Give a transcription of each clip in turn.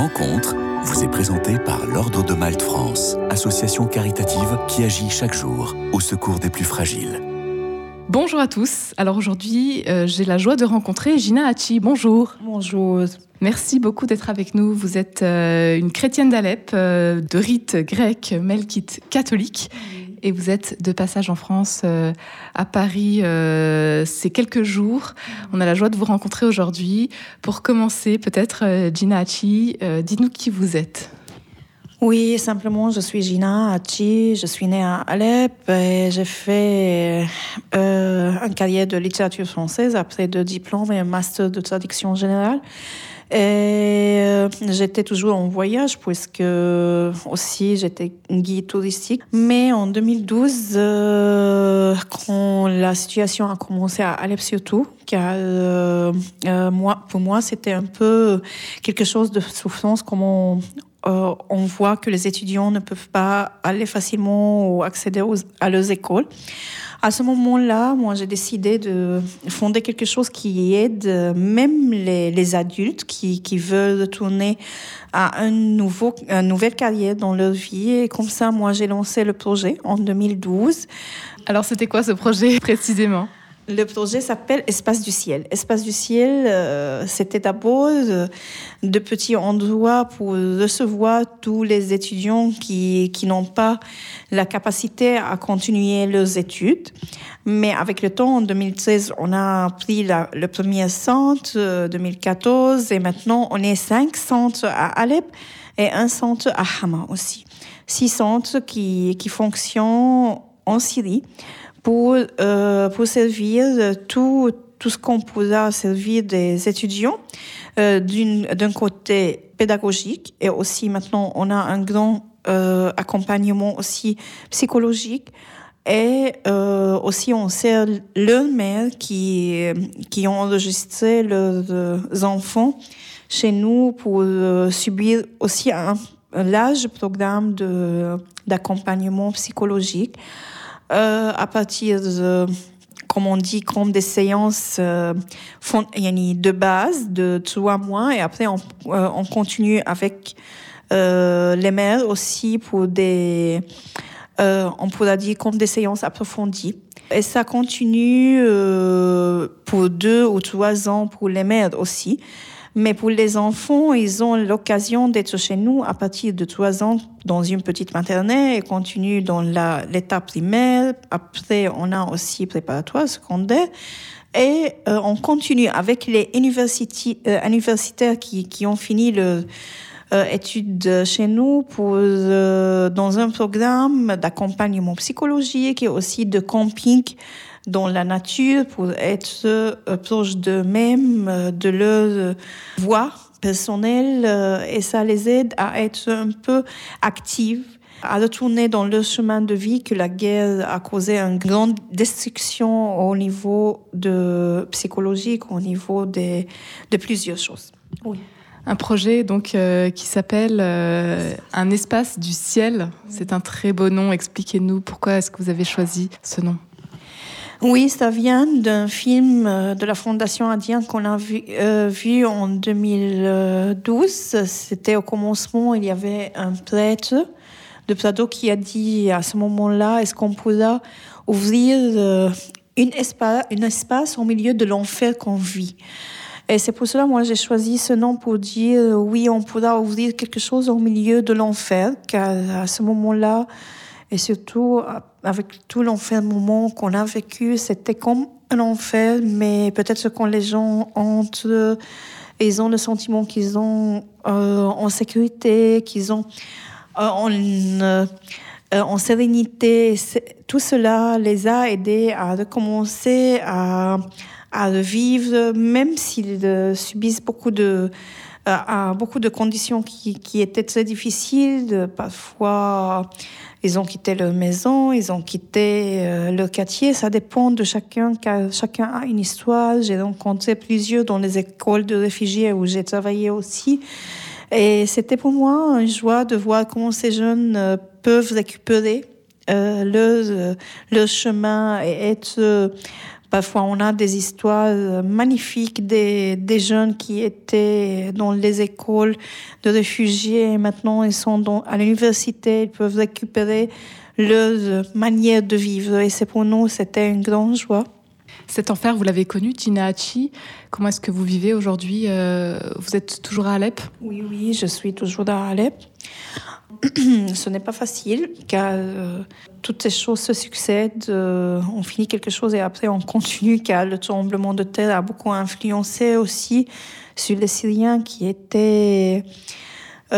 rencontre vous est présenté par l'Ordre de Malte France, association caritative qui agit chaque jour au secours des plus fragiles. Bonjour à tous. Alors aujourd'hui, euh, j'ai la joie de rencontrer Gina Hachi. Bonjour. Bonjour. Merci beaucoup d'être avec nous. Vous êtes euh, une chrétienne d'Alep, euh, de rite grec, melkite catholique. Et vous êtes de passage en France, à Paris, ces quelques jours. On a la joie de vous rencontrer aujourd'hui. Pour commencer, peut-être, Gina Hachi, dites-nous qui vous êtes. Oui, simplement, je suis Gina Hachi, je suis née à Alep et j'ai fait euh, un carrière de littérature française après deux diplômes et un master de traduction générale. Et euh, j'étais toujours en voyage puisque aussi j'étais guide touristique. Mais en 2012, euh, quand la situation a commencé à Alep surtout, car euh, pour moi c'était un peu quelque chose de souffrance, comme on, on voit que les étudiants ne peuvent pas aller facilement ou accéder à leurs écoles. À ce moment-là, moi, j'ai décidé de fonder quelque chose qui aide même les, adultes qui, qui, veulent retourner à un nouveau, une nouvelle carrière dans leur vie. Et comme ça, moi, j'ai lancé le projet en 2012. Alors, c'était quoi ce projet précisément? Le projet s'appelle Espace du ciel. Espace du ciel, euh, c'était d'abord de petits endroits pour recevoir tous les étudiants qui, qui n'ont pas la capacité à continuer leurs études. Mais avec le temps, en 2013, on a pris le premier centre, 2014, euh, et maintenant on est cinq centres à Alep et un centre à Hama aussi. Six centres qui, qui fonctionnent en Syrie pour, euh, pour servir tout, tout ce qu'on pourra servir des étudiants euh, d'un côté pédagogique et aussi maintenant on a un grand euh, accompagnement aussi psychologique et euh, aussi on sert leurs mères qui, qui ont enregistré leurs enfants chez nous pour subir aussi un, un large programme d'accompagnement psychologique. Euh, à partir de, comme on dit, comme des séances euh, de base de trois mois et après on, euh, on continue avec les mères aussi pour des, on pourrait dire comme des séances approfondies. Et ça continue pour deux ou trois ans pour les mères aussi. Mais pour les enfants, ils ont l'occasion d'être chez nous à partir de trois ans dans une petite maternelle et continuent dans l'état primaire. Après, on a aussi préparatoire secondaire. Et euh, on continue avec les euh, universitaires qui, qui ont fini leur euh, études chez nous pour, dans un programme d'accompagnement psychologique et aussi de camping dans la nature pour être euh, proche d'eux-mêmes, euh, de leur euh, voix personnelle, et ça les aide à être un peu actifs à retourner dans leur chemin de vie que la guerre a causé une grande destruction au niveau de psychologique, au niveau de, de plusieurs choses. Oui. Un projet donc qui s'appelle Un espace du ciel. C'est un très beau nom. Expliquez-nous pourquoi est-ce que vous avez choisi ce nom. Oui, ça vient d'un film euh, de la Fondation Indien qu'on a vu, euh, en 2012. C'était au commencement, il y avait un prêtre de Prado qui a dit à ce moment-là, est-ce qu'on pourra ouvrir euh, une espace, un espace au milieu de l'enfer qu'on vit? Et c'est pour cela, moi, j'ai choisi ce nom pour dire, oui, on pourra ouvrir quelque chose au milieu de l'enfer, car à ce moment-là, et surtout, avec tout l'enfermement qu'on a vécu, c'était comme un enfer, mais peut-être que les gens ont, ils ont le sentiment qu'ils ont euh, en sécurité, qu'ils ont euh, en, euh, en sérénité. Tout cela les a aidés à recommencer, à, à vivre, même s'ils subissent beaucoup de à beaucoup de conditions qui, qui étaient très difficiles, parfois ils ont quitté leur maison, ils ont quitté euh, leur quartier. Ça dépend de chacun, car chacun a une histoire. J'ai rencontré plusieurs dans les écoles de réfugiés où j'ai travaillé aussi. Et c'était pour moi une joie de voir comment ces jeunes euh, peuvent récupérer euh, leur, leur chemin et être Parfois, on a des histoires magnifiques des, des jeunes qui étaient dans les écoles de réfugiés et maintenant ils sont dans, à l'université, ils peuvent récupérer leur manière de vivre. Et c'est pour nous, c'était une grande joie. Cet enfer, vous l'avez connu, Tina Hachi. Comment est-ce que vous vivez aujourd'hui euh, Vous êtes toujours à Alep? Oui, oui, je suis toujours à Alep. Ce n'est pas facile car euh, toutes ces choses se succèdent. Euh, on finit quelque chose et après on continue car le tremblement de terre a beaucoup influencé aussi sur les Syriens qui étaient... à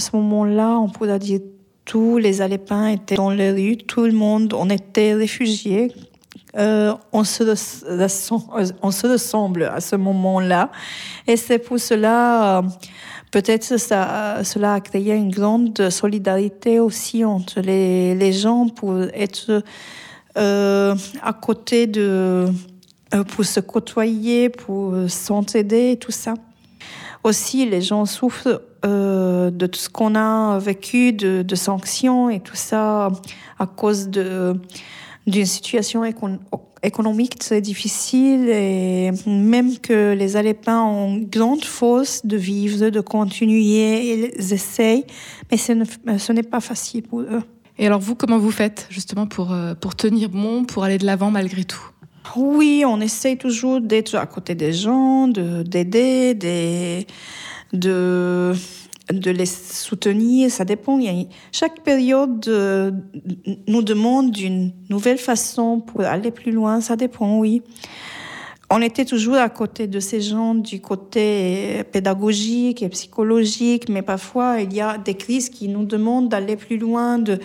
ce moment-là, on pourrait dire tous les Alepins étaient dans les rues, tout le monde, on était réfugiés. Euh, on, se, on se ressemble à ce moment-là. Et c'est pour cela, euh, peut-être cela a créé une grande solidarité aussi entre les, gens pour être euh, à côté de, pour se côtoyer, pour s'entraider et tout ça. Aussi, les gens souffrent euh, de tout ce qu'on a vécu, de, sanctions et tout ça à cause de d'une situation économique très difficile et même que les Alepins ont grande force de vivre, de continuer, ils essayent, mais ce n'est pas facile pour eux. Et alors vous, comment vous faites justement pour, euh, pour tenir bon, pour aller de l'avant malgré tout? Oui, on essaye toujours d'être à côté des gens, d'aider, de, de, de les soutenir, ça dépend. Chaque période euh, nous demande une nouvelle façon pour aller plus loin, ça dépend, oui on était toujours à côté de ces gens du côté pédagogique et psychologique, mais parfois il y a des crises qui nous demandent d'aller plus loin, de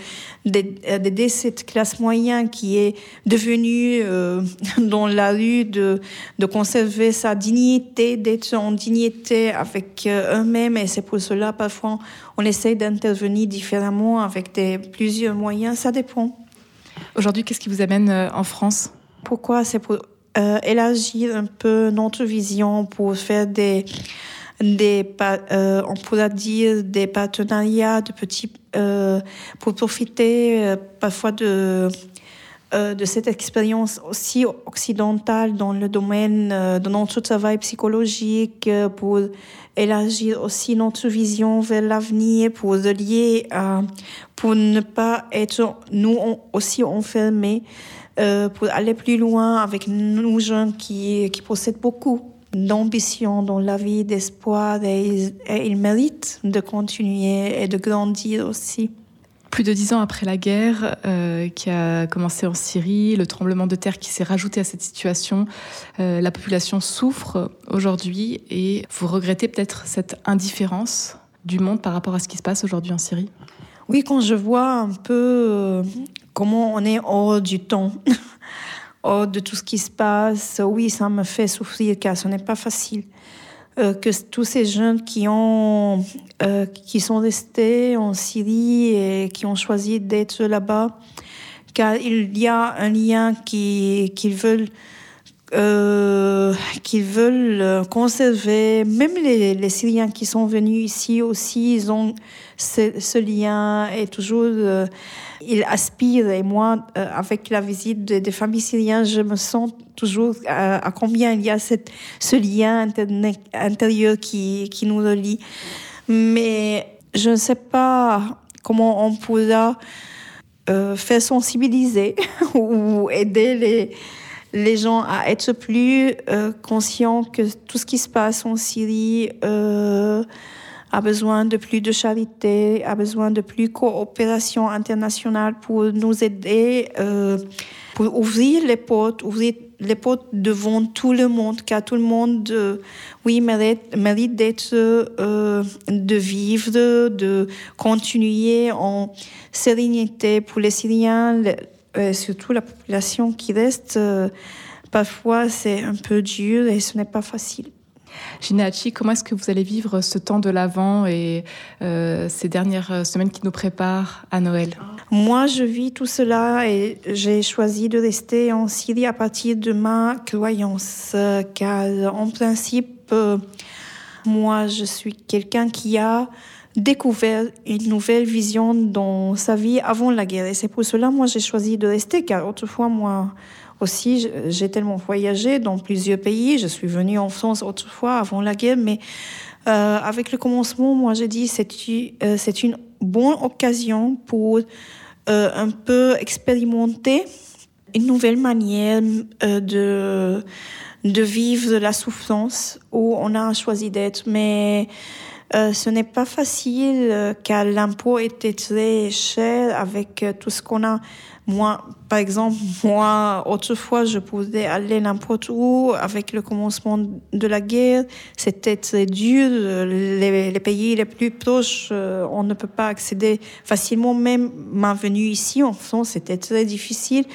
d'aider cette classe moyenne qui est devenue euh, dans la rue, de, de conserver sa dignité, d'être en dignité avec euh, eux-mêmes. Et c'est pour cela parfois on essaye d'intervenir différemment avec des, plusieurs moyens, ça dépend. Aujourd'hui, qu'est-ce qui vous amène euh, en France? Pourquoi? C'est pour euh, élargir un peu notre vision pour faire des, des euh, on pourrait dire des partenariats de petits euh, pour profiter euh, parfois de euh, de cette expérience aussi occidentale dans le domaine de notre travail psychologique pour élargir aussi notre vision vers l'avenir pour relier pour ne pas être nous aussi enfermés euh, pour aller plus loin avec nous jeunes qui, qui possèdent beaucoup d'ambition dans la vie, d'espoir, et, ils méritent de continuer et de grandir aussi. Plus de dix ans après la guerre euh, qui a commencé en Syrie, le tremblement de terre qui s'est rajouté à cette situation, euh, la population souffre aujourd'hui et vous regrettez peut-être cette indifférence du monde par rapport à ce qui se passe aujourd'hui en Syrie? Oui, quand je vois un peu comment on est hors du temps, hors de tout ce qui se passe. Oui, ça me fait souffrir car ce n'est pas facile. Euh, que tous ces jeunes qui ont euh, qui sont restés en Syrie et qui ont choisi d'être là-bas, car il y a un lien qui qu'ils veulent euh, qu'ils veulent conserver. Même les, les, Syriens qui sont venus ici aussi, ils ont ce, lien et toujours euh, ils aspirent. Et moi, euh, avec la visite des familles syriennes, je me sens toujours à, combien il y a cette, ce lien intérieur qui, qui nous relie. Mais je ne sais pas comment on pourra euh, faire sensibiliser ou aider les les gens à être plus euh, conscients que tout ce qui se passe en Syrie euh, a besoin de plus de charité, a besoin de plus de coopération internationale pour nous aider, euh, pour ouvrir les portes, ouvrir les portes devant tout le monde, car tout le monde, oui, mérite, mérite d'être, de vivre, de continuer en sérénité. Pour les Syriens euh, surtout la population qui reste, euh, parfois c'est un peu dur et ce n'est pas facile. Ginachi, comment est-ce que vous allez vivre ce temps de l'Avent et euh, ces dernières semaines qui nous préparent à Noël? Moi, je vis tout cela et j'ai choisi de rester en Syrie à partir de ma croyance, car en principe, moi, je suis quelqu'un qui a découvert une nouvelle vision dans sa vie avant la guerre. Et c'est pour cela, moi, j'ai choisi de rester, car autrefois, moi, aussi, j'ai tellement voyagé dans plusieurs pays. Je suis venue en France autrefois, avant la guerre, mais euh, avec le commencement, moi, j'ai dit c'est euh, une bonne occasion pour euh, un peu expérimenter une nouvelle manière de de vivre la souffrance où on a choisi d'être, mais ce n'est pas facile car l'impôt était très cher avec tout ce qu'on a moi, par exemple, moi, autrefois, je pouvais aller n'importe où. Avec le commencement de la guerre, c'était très dur. Les, pays les plus proches, euh, on ne peut pas accéder facilement. Même ma venue ici, en France, c'était très difficile.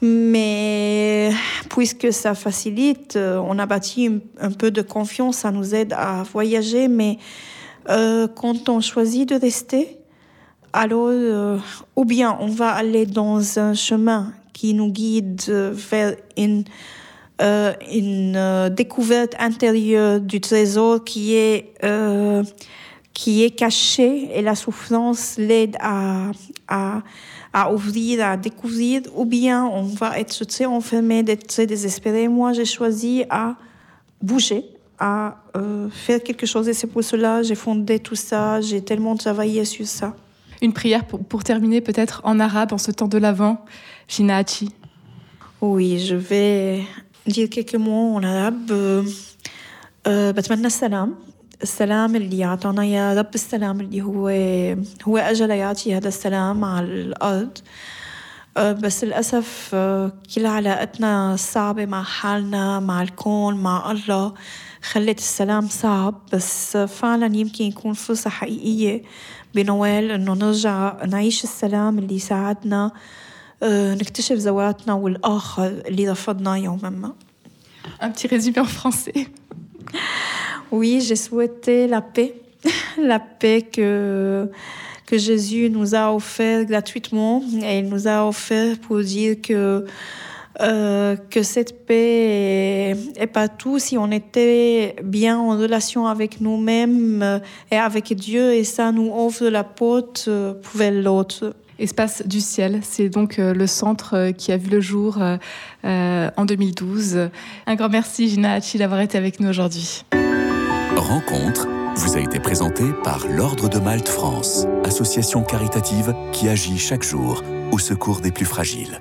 Mais puisque ça facilite, euh, on a bâti un, peu de confiance, ça nous aide à voyager. Mais euh, quand on choisit de rester, alors, euh, ou bien on va aller dans un chemin qui nous guide vers une, euh, une euh, découverte intérieure du trésor qui est, qui est caché et la souffrance l'aide à, à, à, ouvrir, à découvrir, ou bien on va être très enfermé, d'être très désespéré. Moi, j'ai choisi à bouger, à faire quelque chose et c'est pour cela j'ai fondé tout ça, j'ai tellement travaillé sur ça. Une prière pour, pour terminer peut-être en arabe en ce temps de l'Avent, Jinaachi. Oui, je vais dire quelques mots en arabe. بتمنى السلام السلام اللي يعطانا يا رب السلام اللي هو هو أجل يعطي هذا السلام على الأرض بس للأسف كل علاقتنا الصعبة مع حالنا مع الكون مع الله خلت السلام صعب بس فعلا يمكن يكون فرصة حقيقية بنوال إنه نرجع نعيش السلام اللي ساعدنا نكتشف ذواتنا والآخر اللي رفضنا يوما ما. Un petit résumé en français. Oui, j'ai souhaité la paix, la paix que que Jésus nous a offert gratuitement et il nous a offert pour dire que euh, que cette paix est, pas tout si on était bien en relation avec nous-mêmes euh, et avec Dieu et ça nous offre la porte euh, pour l'autre. Espace du ciel, c'est donc le centre qui a vu le jour en 2012. Un grand merci Gina Hachi d'avoir été avec nous aujourd'hui. Rencontre vous a été présentée par l'Ordre de Malte France, association caritative qui agit chaque jour au secours des plus fragiles.